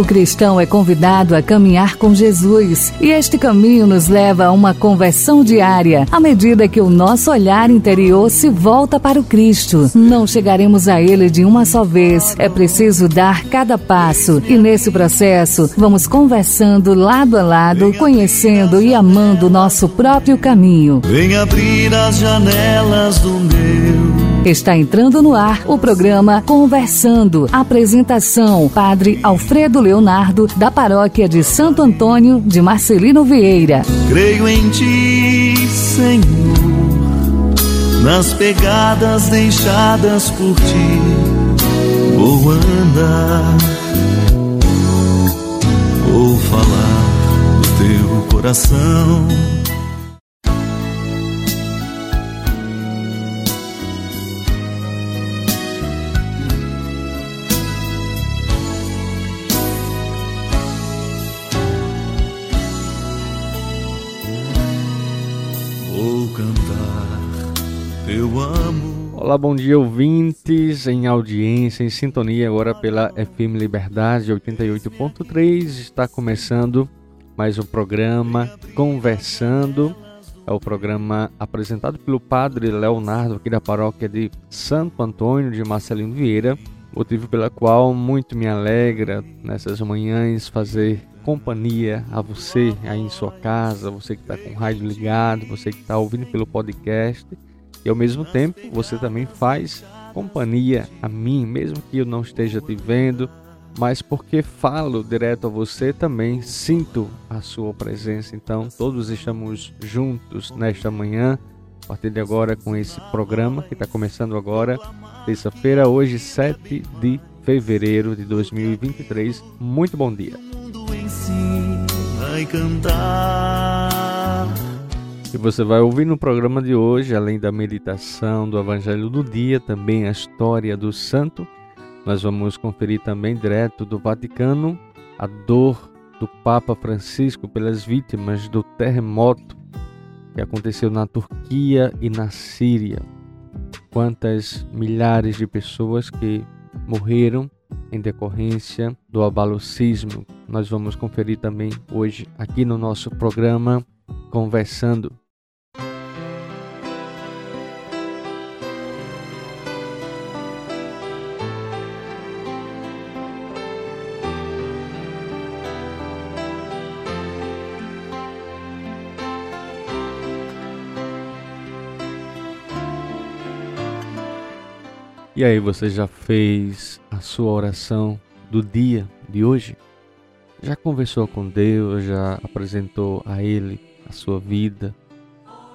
O cristão é convidado a caminhar com Jesus e este caminho nos leva a uma conversão diária à medida que o nosso olhar interior se volta para o Cristo. Não chegaremos a Ele de uma só vez, é preciso dar cada passo e nesse processo vamos conversando lado a lado, conhecendo e amando o nosso próprio caminho. Vem abrir as janelas do meu Está entrando no ar o programa Conversando. Apresentação: Padre Alfredo Leonardo, da Paróquia de Santo Antônio de Marcelino Vieira. Creio em Ti, Senhor, nas pegadas deixadas por Ti. Vou andar, vou falar do Teu coração Olá, bom dia ouvintes em audiência, em sintonia agora pela FM Liberdade 88.3. Está começando mais um programa Conversando. É o programa apresentado pelo Padre Leonardo aqui da paróquia de Santo Antônio de Marcelino Vieira, motivo pela qual muito me alegra nessas manhãs fazer companhia a você aí em sua casa, você que está com o rádio ligado, você que está ouvindo pelo podcast e ao mesmo tempo, você também faz companhia a mim, mesmo que eu não esteja te vendo, mas porque falo direto a você também sinto a sua presença. Então, todos estamos juntos nesta manhã, a partir de agora, com esse programa que está começando agora, terça-feira, hoje, 7 de fevereiro de 2023. Muito bom dia. Vai cantar e você vai ouvir no programa de hoje, além da meditação do Evangelho do dia, também a história do santo. Nós vamos conferir também direto do Vaticano a dor do Papa Francisco pelas vítimas do terremoto que aconteceu na Turquia e na Síria. Quantas milhares de pessoas que morreram em decorrência do abalo sísmico. Nós vamos conferir também hoje aqui no nosso programa conversando E aí, você já fez a sua oração do dia de hoje? Já conversou com Deus? Já apresentou a Ele a sua vida,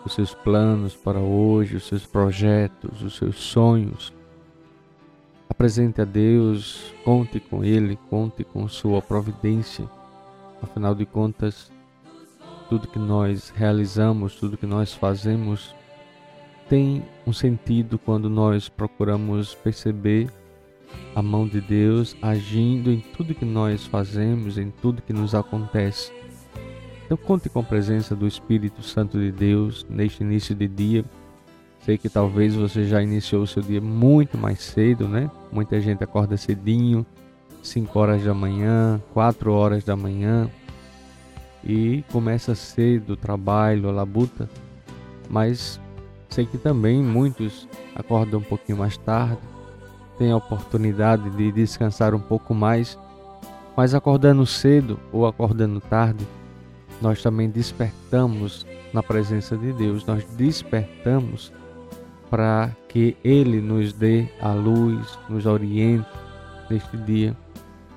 os seus planos para hoje, os seus projetos, os seus sonhos? Apresente a Deus, conte com Ele, conte com Sua providência. Afinal de contas, tudo que nós realizamos, tudo que nós fazemos, tem um sentido quando nós procuramos perceber a mão de Deus agindo em tudo que nós fazemos, em tudo que nos acontece. Então conte com a presença do Espírito Santo de Deus neste início de dia. Sei que talvez você já iniciou o seu dia muito mais cedo, né? Muita gente acorda cedinho, 5 horas da manhã, 4 horas da manhã e começa cedo o trabalho, a labuta, mas Sei que também muitos acordam um pouquinho mais tarde, têm a oportunidade de descansar um pouco mais, mas acordando cedo ou acordando tarde, nós também despertamos na presença de Deus, nós despertamos para que Ele nos dê a luz, nos oriente neste dia.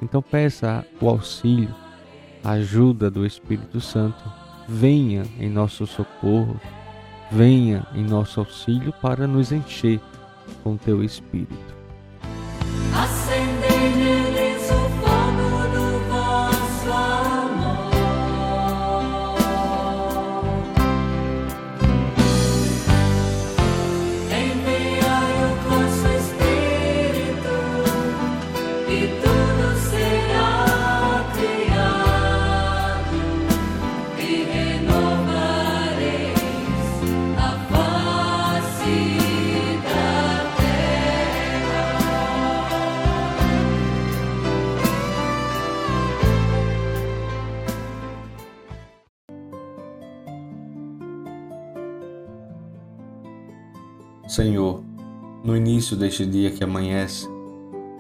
Então peça o auxílio, a ajuda do Espírito Santo, venha em nosso socorro, venha em nosso auxílio para nos encher com teu Espírito. Senhor, no início deste dia que amanhece,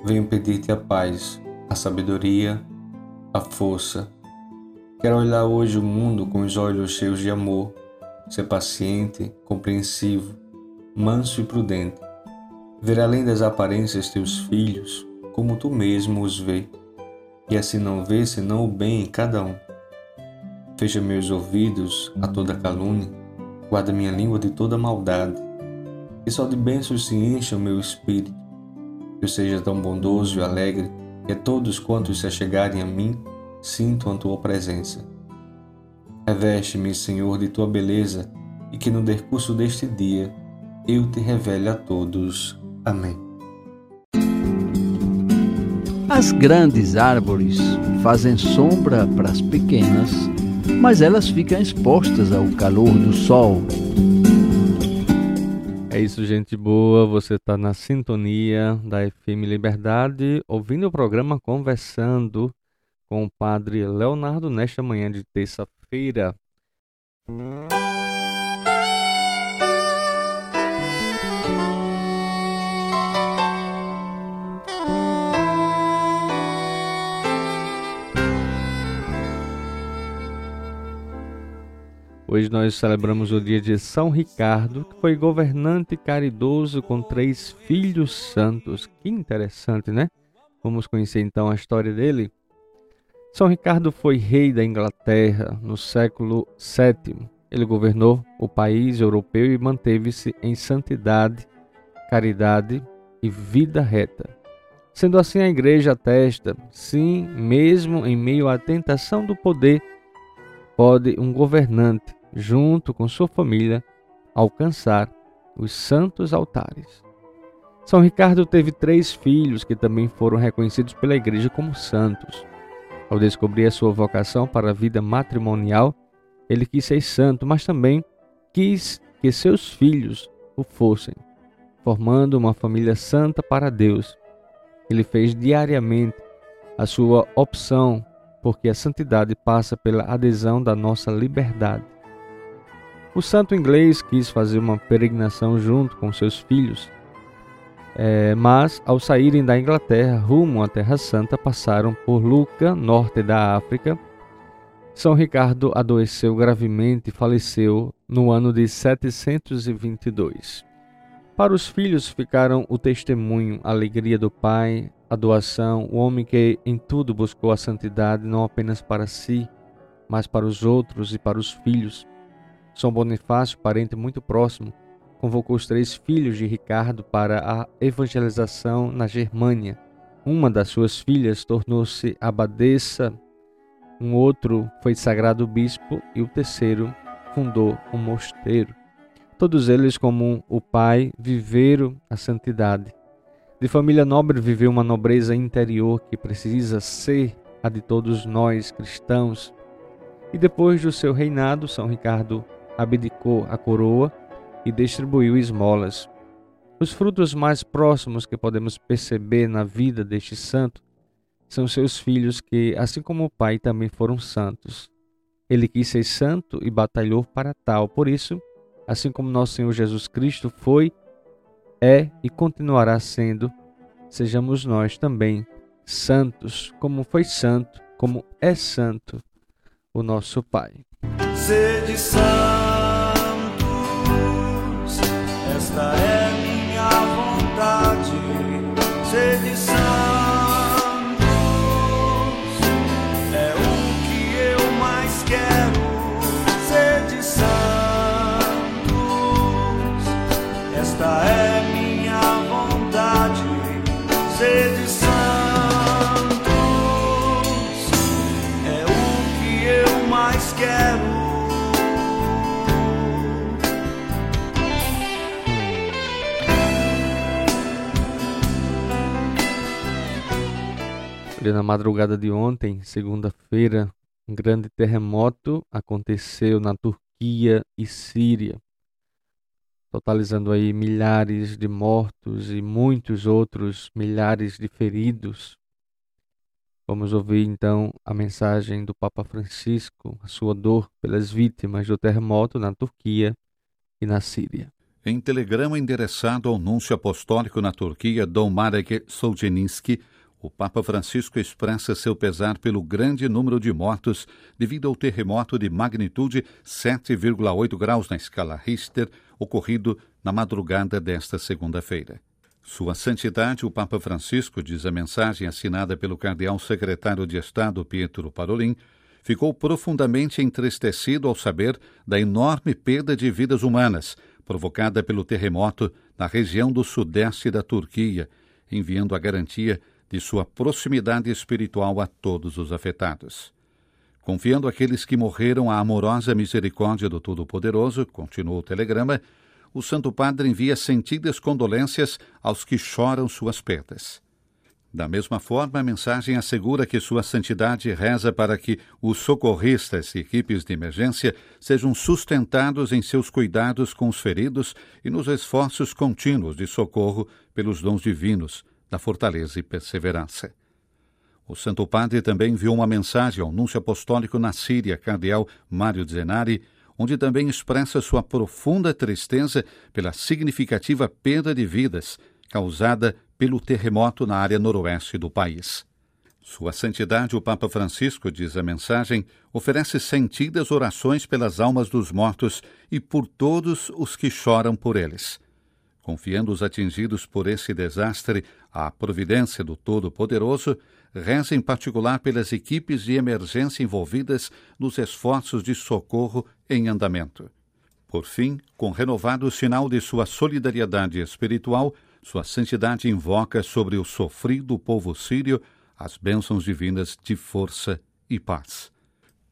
venho pedir-te a paz, a sabedoria, a força. Quero olhar hoje o mundo com os olhos cheios de amor, ser paciente, compreensivo, manso e prudente. Ver além das aparências teus filhos, como tu mesmo os vê, e assim não ver senão o bem em cada um. Fecha meus ouvidos a toda calúnia, guarda minha língua de toda maldade, que só de bênçãos se encha o meu espírito. Que eu seja tão bondoso e alegre que todos quantos se achegarem a mim sintam a tua presença. Reveste-me, Senhor, de tua beleza e que no decurso deste dia eu te revele a todos. Amém. As grandes árvores fazem sombra para as pequenas, mas elas ficam expostas ao calor do sol. É isso, gente boa. Você está na sintonia da FM Liberdade, ouvindo o programa Conversando com o Padre Leonardo nesta manhã de terça-feira. Hoje nós celebramos o dia de São Ricardo, que foi governante caridoso com três filhos santos. Que interessante, né? Vamos conhecer então a história dele. São Ricardo foi rei da Inglaterra no século VII. Ele governou o país europeu e manteve-se em santidade, caridade e vida reta. Sendo assim, a igreja atesta, sim, mesmo em meio à tentação do poder, pode um governante junto com sua família, alcançar os santos altares. São Ricardo teve três filhos que também foram reconhecidos pela igreja como santos. Ao descobrir a sua vocação para a vida matrimonial, ele quis ser santo, mas também quis que seus filhos o fossem, formando uma família santa para Deus. Ele fez diariamente a sua opção, porque a santidade passa pela adesão da nossa liberdade. O santo inglês quis fazer uma peregrinação junto com seus filhos, é, mas ao saírem da Inglaterra rumo à Terra Santa, passaram por Luca, norte da África. São Ricardo adoeceu gravemente e faleceu no ano de 722. Para os filhos ficaram o testemunho, a alegria do pai, a doação, o homem que em tudo buscou a santidade, não apenas para si, mas para os outros e para os filhos. São Bonifácio, parente muito próximo, convocou os três filhos de Ricardo para a evangelização na Germânia. Uma das suas filhas tornou-se abadesa, um outro foi sagrado bispo e o terceiro fundou um mosteiro. Todos eles, como o pai, viveram a santidade. De família nobre viveu uma nobreza interior que precisa ser a de todos nós cristãos. E depois do seu reinado, São Ricardo abdicou a coroa e distribuiu esmolas. Os frutos mais próximos que podemos perceber na vida deste santo são seus filhos que, assim como o pai, também foram santos. Ele quis ser santo e batalhou para tal. Por isso, assim como nosso Senhor Jesus Cristo foi, é e continuará sendo, sejamos nós também santos, como foi santo, como é santo o nosso Pai. Sede santo esta é na madrugada de ontem, segunda-feira, um grande terremoto aconteceu na Turquia e Síria, totalizando aí milhares de mortos e muitos outros milhares de feridos. Vamos ouvir então a mensagem do Papa Francisco, a sua dor pelas vítimas do terremoto na Turquia e na Síria. Em telegrama endereçado ao núncio apostólico na Turquia, Dom Marek Solzhenitsky, o Papa Francisco expressa seu pesar pelo grande número de mortos devido ao terremoto de magnitude 7,8 graus na escala Richter ocorrido na madrugada desta segunda-feira. Sua Santidade, o Papa Francisco, diz a mensagem assinada pelo cardeal secretário de Estado Pietro Parolin, ficou profundamente entristecido ao saber da enorme perda de vidas humanas provocada pelo terremoto na região do sudeste da Turquia, enviando a garantia de sua proximidade espiritual a todos os afetados. Confiando aqueles que morreram à amorosa misericórdia do Todo-Poderoso, continuou o telegrama, o Santo Padre envia sentidas condolências aos que choram suas perdas. Da mesma forma, a mensagem assegura que Sua Santidade reza para que os socorristas e equipes de emergência sejam sustentados em seus cuidados com os feridos e nos esforços contínuos de socorro pelos dons divinos, da fortaleza e perseverança. O Santo Padre também enviou uma mensagem ao Núncio Apostólico na Síria, Cardeal Mário Zenari, onde também expressa sua profunda tristeza pela significativa perda de vidas causada pelo terremoto na área noroeste do país. Sua Santidade, o Papa Francisco, diz a mensagem, oferece sentidas orações pelas almas dos mortos e por todos os que choram por eles. Confiando os atingidos por esse desastre à providência do Todo-Poderoso, reza em particular pelas equipes de emergência envolvidas nos esforços de socorro em andamento. Por fim, com renovado sinal de sua solidariedade espiritual, sua Santidade invoca sobre o sofrido povo sírio as bênçãos divinas de força e paz.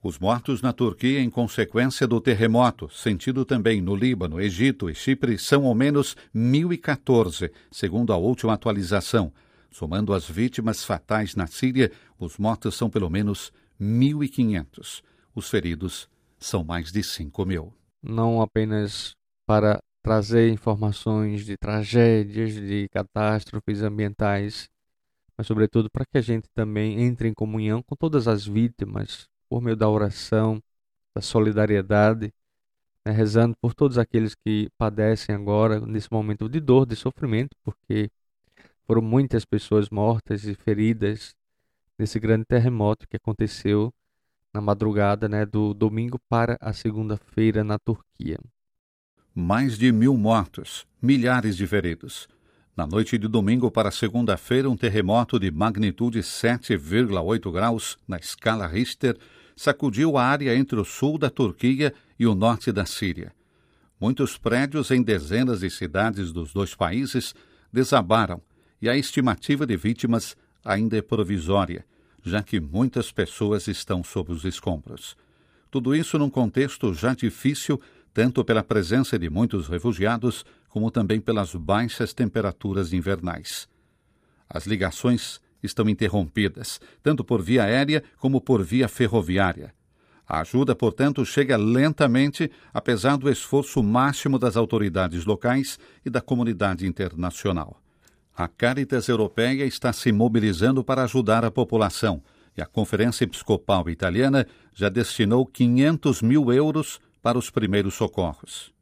Os mortos na Turquia em consequência do terremoto, sentido também no Líbano, Egito e Chipre, são ao menos 1.014, segundo a última atualização. Somando as vítimas fatais na Síria, os mortos são pelo menos 1.500. Os feridos são mais de 5 mil. Não apenas para trazer informações de tragédias, de catástrofes ambientais, mas sobretudo para que a gente também entre em comunhão com todas as vítimas por meio da oração, da solidariedade, né, rezando por todos aqueles que padecem agora nesse momento de dor, de sofrimento, porque foram muitas pessoas mortas e feridas nesse grande terremoto que aconteceu na madrugada né, do domingo para a segunda-feira na Turquia. Mais de mil mortos, milhares de feridos. Na noite de domingo para segunda-feira, um terremoto de magnitude 7,8 graus na escala Richter sacudiu a área entre o sul da Turquia e o norte da Síria. Muitos prédios em dezenas de cidades dos dois países desabaram e a estimativa de vítimas ainda é provisória, já que muitas pessoas estão sob os escombros. Tudo isso num contexto já difícil, tanto pela presença de muitos refugiados, como também pelas baixas temperaturas invernais. As ligações estão interrompidas, tanto por via aérea como por via ferroviária. A ajuda, portanto, chega lentamente, apesar do esforço máximo das autoridades locais e da comunidade internacional. A Caritas Europeia está se mobilizando para ajudar a população e a Conferência Episcopal Italiana já destinou 500 mil euros para os primeiros socorros.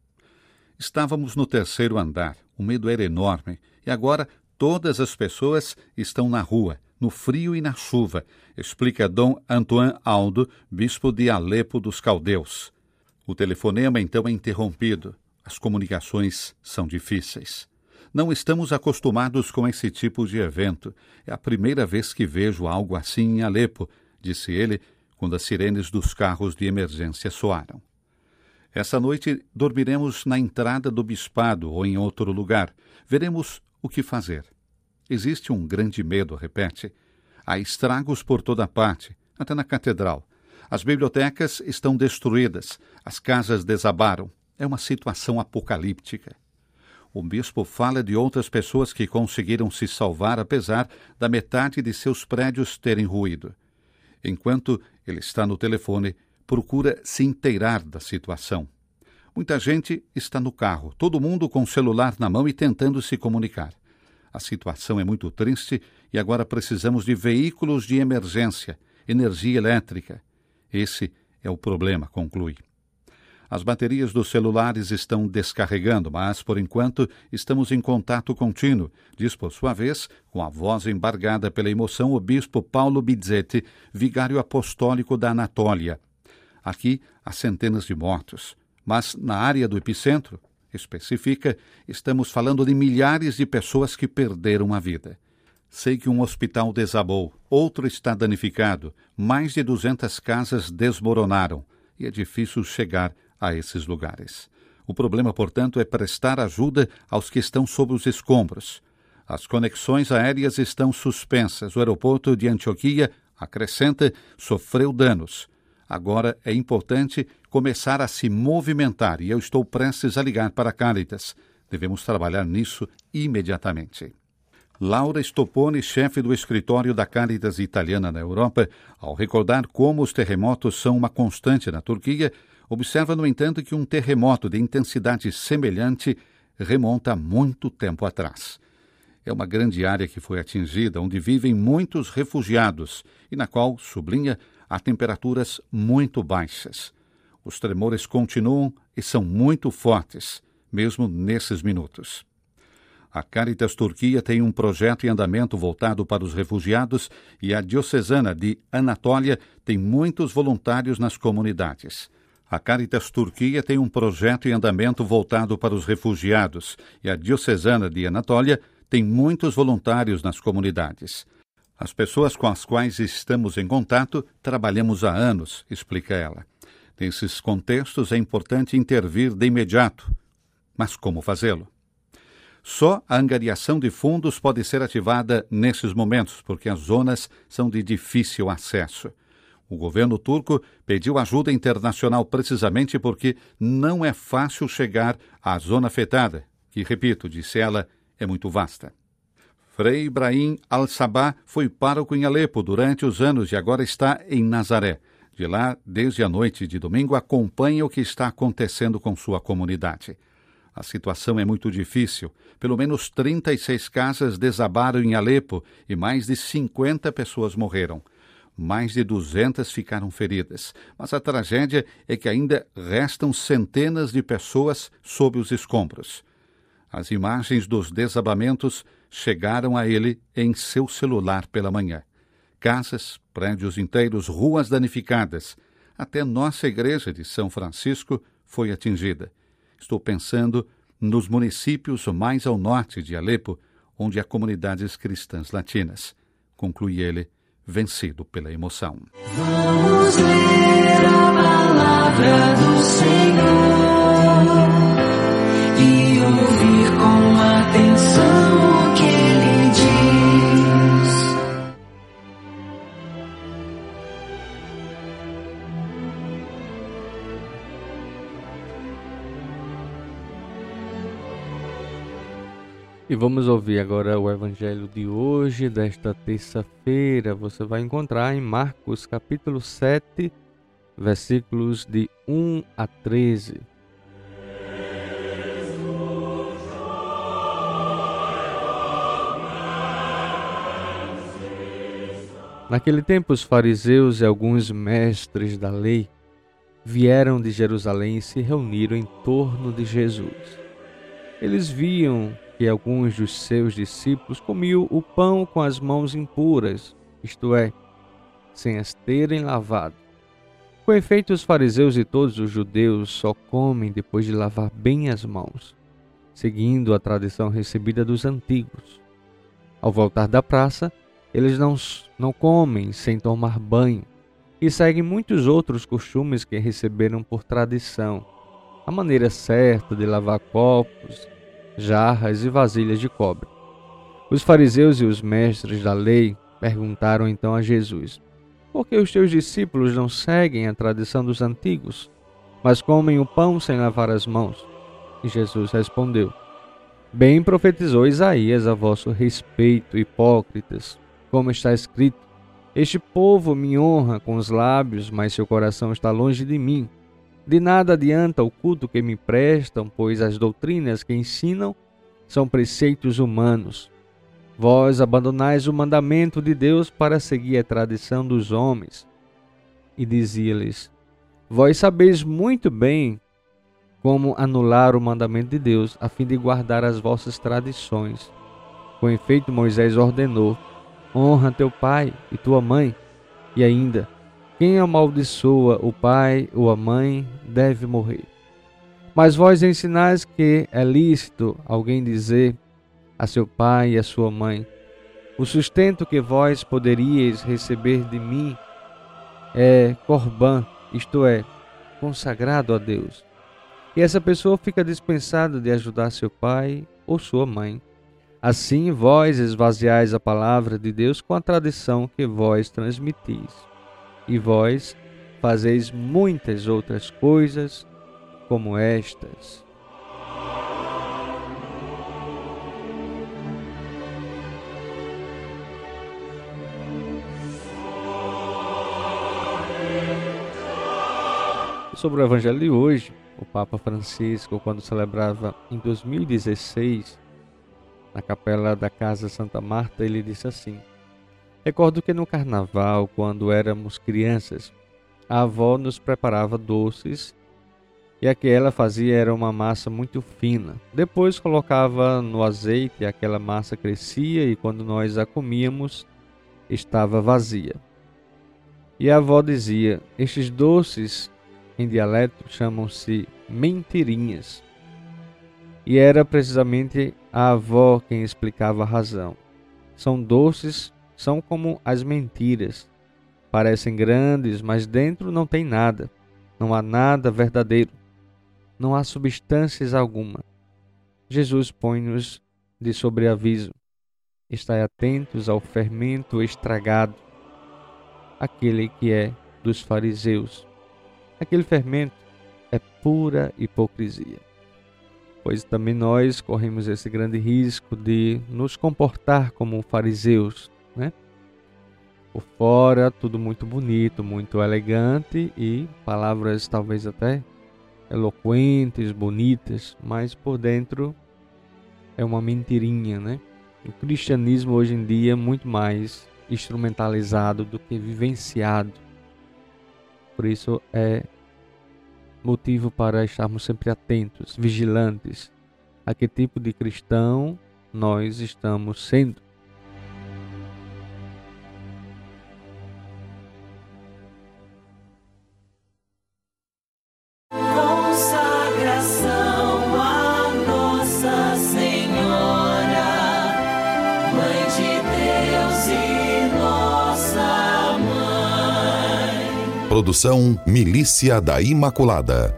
Estávamos no terceiro andar, o medo era enorme e agora Todas as pessoas estão na rua, no frio e na chuva, explica Dom Antoine Aldo, bispo de Alepo dos Caldeus. O telefonema então é interrompido. As comunicações são difíceis. Não estamos acostumados com esse tipo de evento. É a primeira vez que vejo algo assim em Alepo, disse ele, quando as sirenes dos carros de emergência soaram. Essa noite dormiremos na entrada do bispado ou em outro lugar. Veremos o que fazer. Existe um grande medo, repete. Há estragos por toda parte, até na catedral. As bibliotecas estão destruídas, as casas desabaram. É uma situação apocalíptica. O bispo fala de outras pessoas que conseguiram se salvar apesar da metade de seus prédios terem ruído. Enquanto ele está no telefone, procura se inteirar da situação. Muita gente está no carro, todo mundo com o celular na mão e tentando se comunicar. A situação é muito triste e agora precisamos de veículos de emergência, energia elétrica. Esse é o problema, conclui. As baterias dos celulares estão descarregando, mas, por enquanto, estamos em contato contínuo, diz, por sua vez, com a voz embargada pela emoção, o bispo Paulo Bizzetti, vigário apostólico da Anatólia. Aqui há centenas de mortos, mas na área do epicentro, especifica, estamos falando de milhares de pessoas que perderam a vida. Sei que um hospital desabou, outro está danificado, mais de 200 casas desmoronaram e é difícil chegar a esses lugares. O problema, portanto, é prestar ajuda aos que estão sob os escombros. As conexões aéreas estão suspensas. O aeroporto de Antioquia, acrescenta, sofreu danos. Agora é importante começar a se movimentar e eu estou prestes a ligar para Caritas. Devemos trabalhar nisso imediatamente. Laura Stoponi, chefe do escritório da Caritas italiana na Europa, ao recordar como os terremotos são uma constante na Turquia, observa, no entanto, que um terremoto de intensidade semelhante remonta muito tempo atrás. É uma grande área que foi atingida, onde vivem muitos refugiados e na qual, sublinha, há temperaturas muito baixas. Os tremores continuam e são muito fortes, mesmo nesses minutos. A Caritas Turquia tem um projeto em andamento voltado para os refugiados e a Diocesana de Anatólia tem muitos voluntários nas comunidades. A Caritas Turquia tem um projeto em andamento voltado para os refugiados e a Diocesana de Anatólia tem muitos voluntários nas comunidades. As pessoas com as quais estamos em contato trabalhamos há anos, explica ela. Nesses contextos é importante intervir de imediato. Mas como fazê-lo? Só a angariação de fundos pode ser ativada nesses momentos, porque as zonas são de difícil acesso. O governo turco pediu ajuda internacional precisamente porque não é fácil chegar à zona afetada, que, repito, disse ela, é muito vasta. Frei Ibrahim al-Sabah foi pároco em Alepo durante os anos e agora está em Nazaré. De lá, desde a noite de domingo, acompanha o que está acontecendo com sua comunidade. A situação é muito difícil. Pelo menos 36 casas desabaram em Alepo e mais de 50 pessoas morreram. Mais de 200 ficaram feridas. Mas a tragédia é que ainda restam centenas de pessoas sob os escombros. As imagens dos desabamentos chegaram a ele em seu celular pela manhã. Casas, prédios inteiros, ruas danificadas. Até nossa igreja de São Francisco foi atingida. Estou pensando nos municípios mais ao norte de Alepo, onde há comunidades cristãs latinas. Conclui ele, vencido pela emoção. Vamos ler a palavra do Senhor E vamos ouvir agora o evangelho de hoje, desta terça-feira. Você vai encontrar em Marcos capítulo 7, versículos de 1 a 13. Naquele tempo, os fariseus e alguns mestres da lei vieram de Jerusalém e se reuniram em torno de Jesus. Eles viam que alguns dos seus discípulos comiam o pão com as mãos impuras, isto é, sem as terem lavado. Com efeito, os fariseus e todos os judeus só comem depois de lavar bem as mãos, seguindo a tradição recebida dos antigos. Ao voltar da praça, eles não, não comem sem tomar banho e seguem muitos outros costumes que receberam por tradição. A maneira certa de lavar copos, jarras e vasilhas de cobre. Os fariseus e os mestres da lei perguntaram então a Jesus: Por que os teus discípulos não seguem a tradição dos antigos, mas comem o pão sem lavar as mãos? E Jesus respondeu: Bem profetizou Isaías a vosso respeito, hipócritas, como está escrito: Este povo me honra com os lábios, mas seu coração está longe de mim de nada adianta o culto que me prestam, pois as doutrinas que ensinam são preceitos humanos. Vós abandonais o mandamento de Deus para seguir a tradição dos homens. E dizia-lhes: Vós sabeis muito bem como anular o mandamento de Deus, a fim de guardar as vossas tradições. Com efeito, Moisés ordenou: honra teu pai e tua mãe, e ainda, quem amaldiçoa o pai ou a mãe deve morrer. Mas vós ensinais que é lícito alguém dizer a seu pai e a sua mãe: O sustento que vós poderíeis receber de mim é corban, isto é, consagrado a Deus. E essa pessoa fica dispensada de ajudar seu pai ou sua mãe. Assim vós esvaziais a palavra de Deus com a tradição que vós transmitis. E vós fazeis muitas outras coisas como estas. Sobre o Evangelho de hoje, o Papa Francisco, quando celebrava em 2016, na capela da Casa Santa Marta, ele disse assim: Recordo que no carnaval, quando éramos crianças, a avó nos preparava doces e a que ela fazia era uma massa muito fina. Depois colocava no azeite aquela massa crescia e quando nós a comíamos estava vazia. E a avó dizia: Estes doces em dialeto chamam-se mentirinhas. E era precisamente a avó quem explicava a razão. São doces, são como as mentiras. Parecem grandes, mas dentro não tem nada. Não há nada verdadeiro. Não há substâncias alguma. Jesus põe-nos de sobreaviso. Estai atentos ao fermento estragado, aquele que é dos fariseus aquele fermento é pura hipocrisia. Pois também nós corremos esse grande risco de nos comportar como fariseus, né? Por fora, tudo muito bonito, muito elegante e palavras talvez até eloquentes, bonitas, mas por dentro é uma mentirinha, né? O cristianismo hoje em dia é muito mais instrumentalizado do que vivenciado. Por isso é motivo para estarmos sempre atentos, vigilantes a que tipo de cristão nós estamos sendo. Produção Milícia da Imaculada.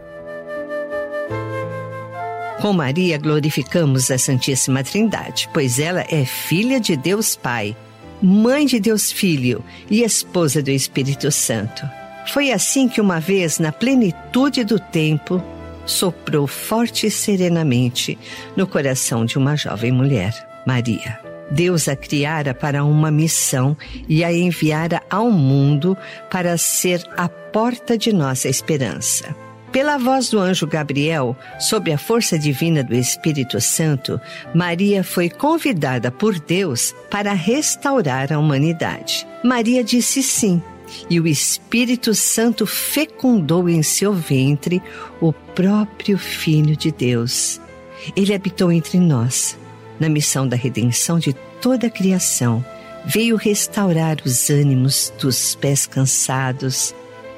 Com Maria glorificamos a Santíssima Trindade, pois ela é filha de Deus Pai, mãe de Deus Filho e esposa do Espírito Santo. Foi assim que uma vez, na plenitude do tempo, soprou forte e serenamente no coração de uma jovem mulher, Maria. Deus a criara para uma missão e a enviara ao mundo para ser a porta de nossa esperança. Pela voz do anjo Gabriel, sob a força divina do Espírito Santo, Maria foi convidada por Deus para restaurar a humanidade. Maria disse sim, e o Espírito Santo fecundou em seu ventre o próprio Filho de Deus. Ele habitou entre nós na missão da redenção de toda a criação, veio restaurar os ânimos dos pés cansados,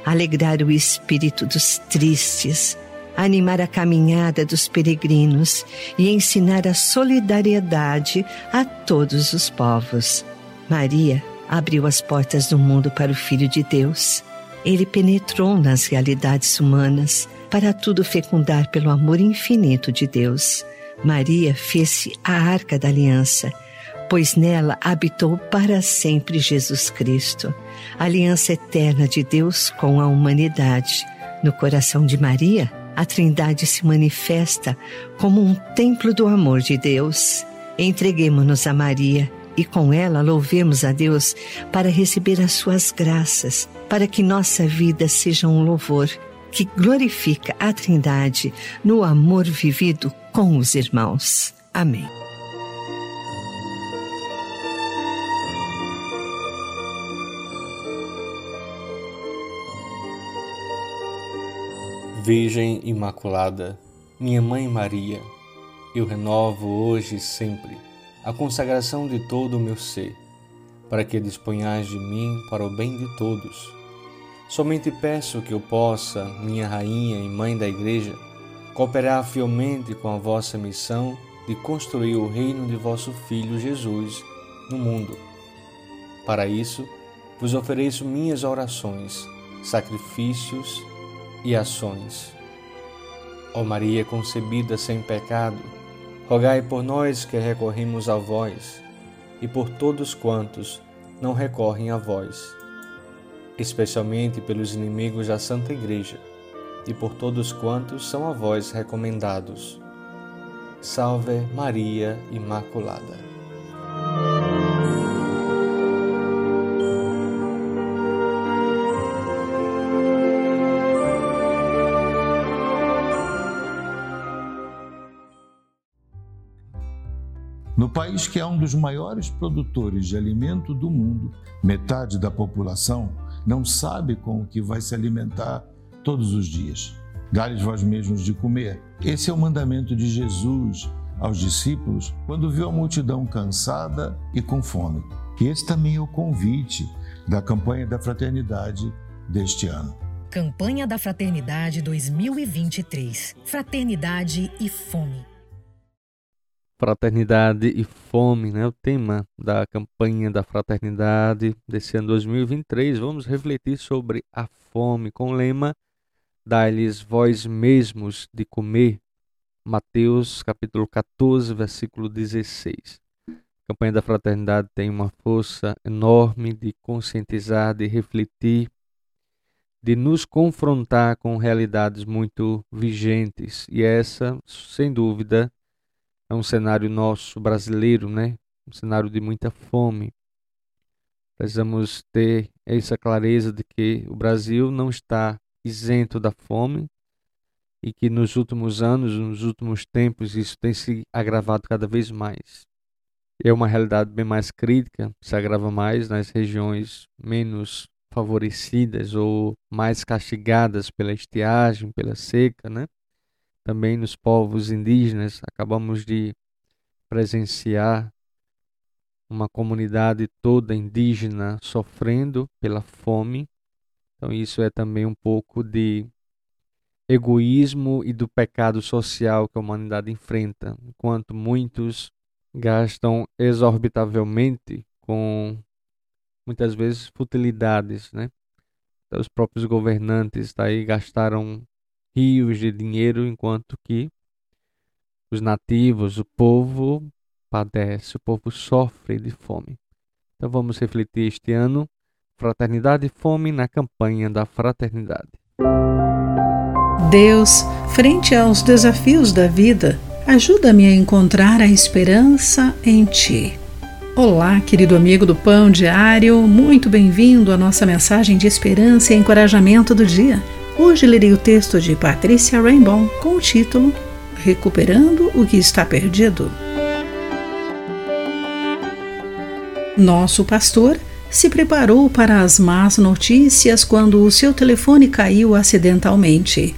alegrar o espírito dos tristes, animar a caminhada dos peregrinos e ensinar a solidariedade a todos os povos. Maria abriu as portas do mundo para o Filho de Deus. Ele penetrou nas realidades humanas para tudo fecundar pelo amor infinito de Deus. Maria fez-se a arca da aliança, pois nela habitou para sempre Jesus Cristo, aliança eterna de Deus com a humanidade. No coração de Maria, a Trindade se manifesta como um templo do amor de Deus. Entreguemos-nos a Maria e com ela louvemos a Deus para receber as suas graças, para que nossa vida seja um louvor que glorifica a Trindade no amor vivido com os irmãos. Amém. Virgem Imaculada, minha Mãe Maria, eu renovo hoje e sempre a consagração de todo o meu ser, para que disponhais de mim para o bem de todos. Somente peço que eu possa, minha Rainha e Mãe da Igreja, cooperar fielmente com a vossa missão de construir o reino de vosso Filho Jesus no mundo. Para isso, vos ofereço minhas orações, sacrifícios e ações. Ó Maria concebida sem pecado, rogai por nós que recorremos a vós e por todos quantos não recorrem a vós, especialmente pelos inimigos da Santa Igreja e por todos quantos são a vós recomendados. Salve Maria Imaculada. No país que é um dos maiores produtores de alimento do mundo, metade da população não sabe com o que vai se alimentar todos os dias. Dá-lhes vós mesmos de comer. Esse é o mandamento de Jesus aos discípulos quando viu a multidão cansada e com fome. E esse também é o convite da campanha da fraternidade deste ano. Campanha da Fraternidade 2023. Fraternidade e fome fraternidade e fome, né? O tema da campanha da fraternidade desse ano 2023. Vamos refletir sobre a fome com o lema Dá-lhes vós mesmos de comer. Mateus capítulo 14, versículo 16. A campanha da fraternidade tem uma força enorme de conscientizar, de refletir, de nos confrontar com realidades muito vigentes. E essa, sem dúvida, é um cenário nosso brasileiro, né? Um cenário de muita fome. Precisamos ter essa clareza de que o Brasil não está isento da fome e que nos últimos anos, nos últimos tempos, isso tem se agravado cada vez mais. É uma realidade bem mais crítica, se agrava mais nas regiões menos favorecidas ou mais castigadas pela estiagem, pela seca, né? também nos povos indígenas. Acabamos de presenciar uma comunidade toda indígena sofrendo pela fome. Então, isso é também um pouco de egoísmo e do pecado social que a humanidade enfrenta, enquanto muitos gastam exorbitavelmente com muitas vezes futilidades, né? Então, os próprios governantes daí gastaram rios de dinheiro, enquanto que os nativos, o povo padece, o povo sofre de fome. Então vamos refletir este ano Fraternidade e Fome na campanha da fraternidade. Deus, frente aos desafios da vida, ajuda-me a encontrar a esperança em Ti. Olá, querido amigo do Pão Diário, muito bem-vindo à nossa mensagem de esperança e encorajamento do dia. Hoje lerei o texto de Patrícia Rainbow com o título Recuperando o que está perdido. Nosso pastor se preparou para as más notícias quando o seu telefone caiu acidentalmente.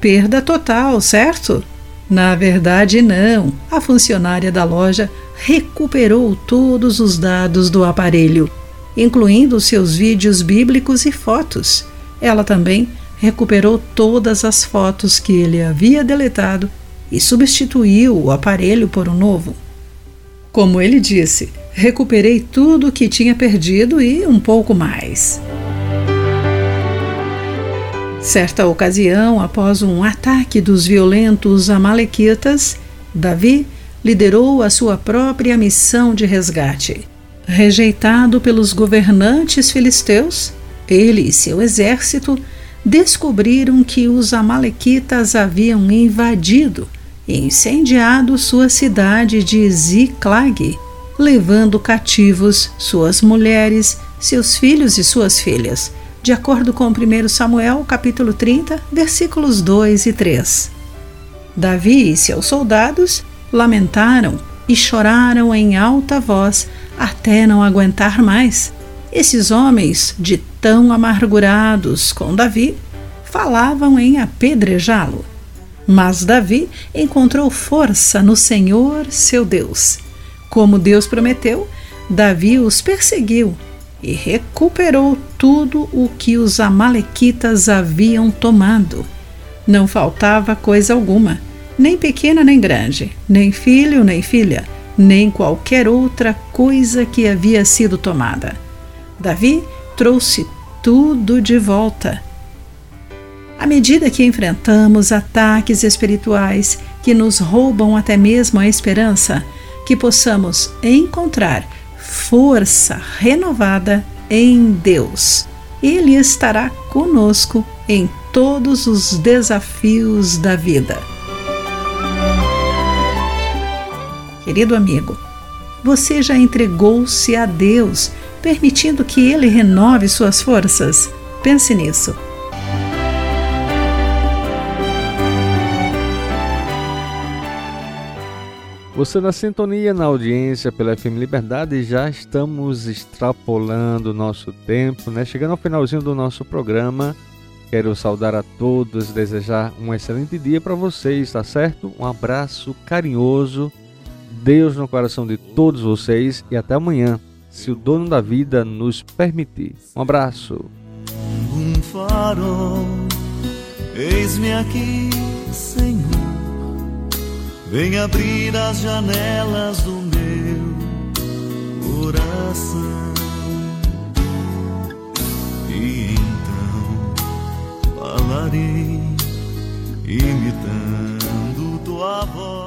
Perda total, certo? Na verdade, não. A funcionária da loja recuperou todos os dados do aparelho, incluindo seus vídeos bíblicos e fotos. Ela também recuperou todas as fotos que ele havia deletado e substituiu o aparelho por um novo. Como ele disse, recuperei tudo o que tinha perdido e um pouco mais. Certa ocasião, após um ataque dos violentos Amalequitas, Davi liderou a sua própria missão de resgate. Rejeitado pelos governantes filisteus, ele e seu exército descobriram que os Amalequitas haviam invadido e incendiado sua cidade de Ziklag, levando cativos suas mulheres, seus filhos e suas filhas, de acordo com 1 Samuel capítulo 30, versículos 2 e 3. Davi e seus soldados lamentaram e choraram em alta voz até não aguentar mais. Esses homens, de tão amargurados com Davi, falavam em apedrejá-lo. Mas Davi encontrou força no Senhor, seu Deus. Como Deus prometeu, Davi os perseguiu e recuperou tudo o que os Amalequitas haviam tomado. Não faltava coisa alguma, nem pequena nem grande, nem filho nem filha, nem qualquer outra coisa que havia sido tomada. Davi trouxe tudo de volta. À medida que enfrentamos ataques espirituais que nos roubam até mesmo a esperança, que possamos encontrar força renovada em Deus. Ele estará conosco em todos os desafios da vida. Querido amigo, você já entregou-se a Deus, permitindo que Ele renove suas forças? Pense nisso. Você na sintonia, na audiência pela FM Liberdade, já estamos extrapolando o nosso tempo, né? Chegando ao finalzinho do nosso programa, quero saudar a todos, desejar um excelente dia para vocês, tá certo? Um abraço carinhoso, Deus no coração de todos vocês e até amanhã, se o dono da vida nos permitir. Um abraço. Um farol, eis-me aqui, Senhor Vem abrir as janelas do meu coração e então falarei imitando tua voz.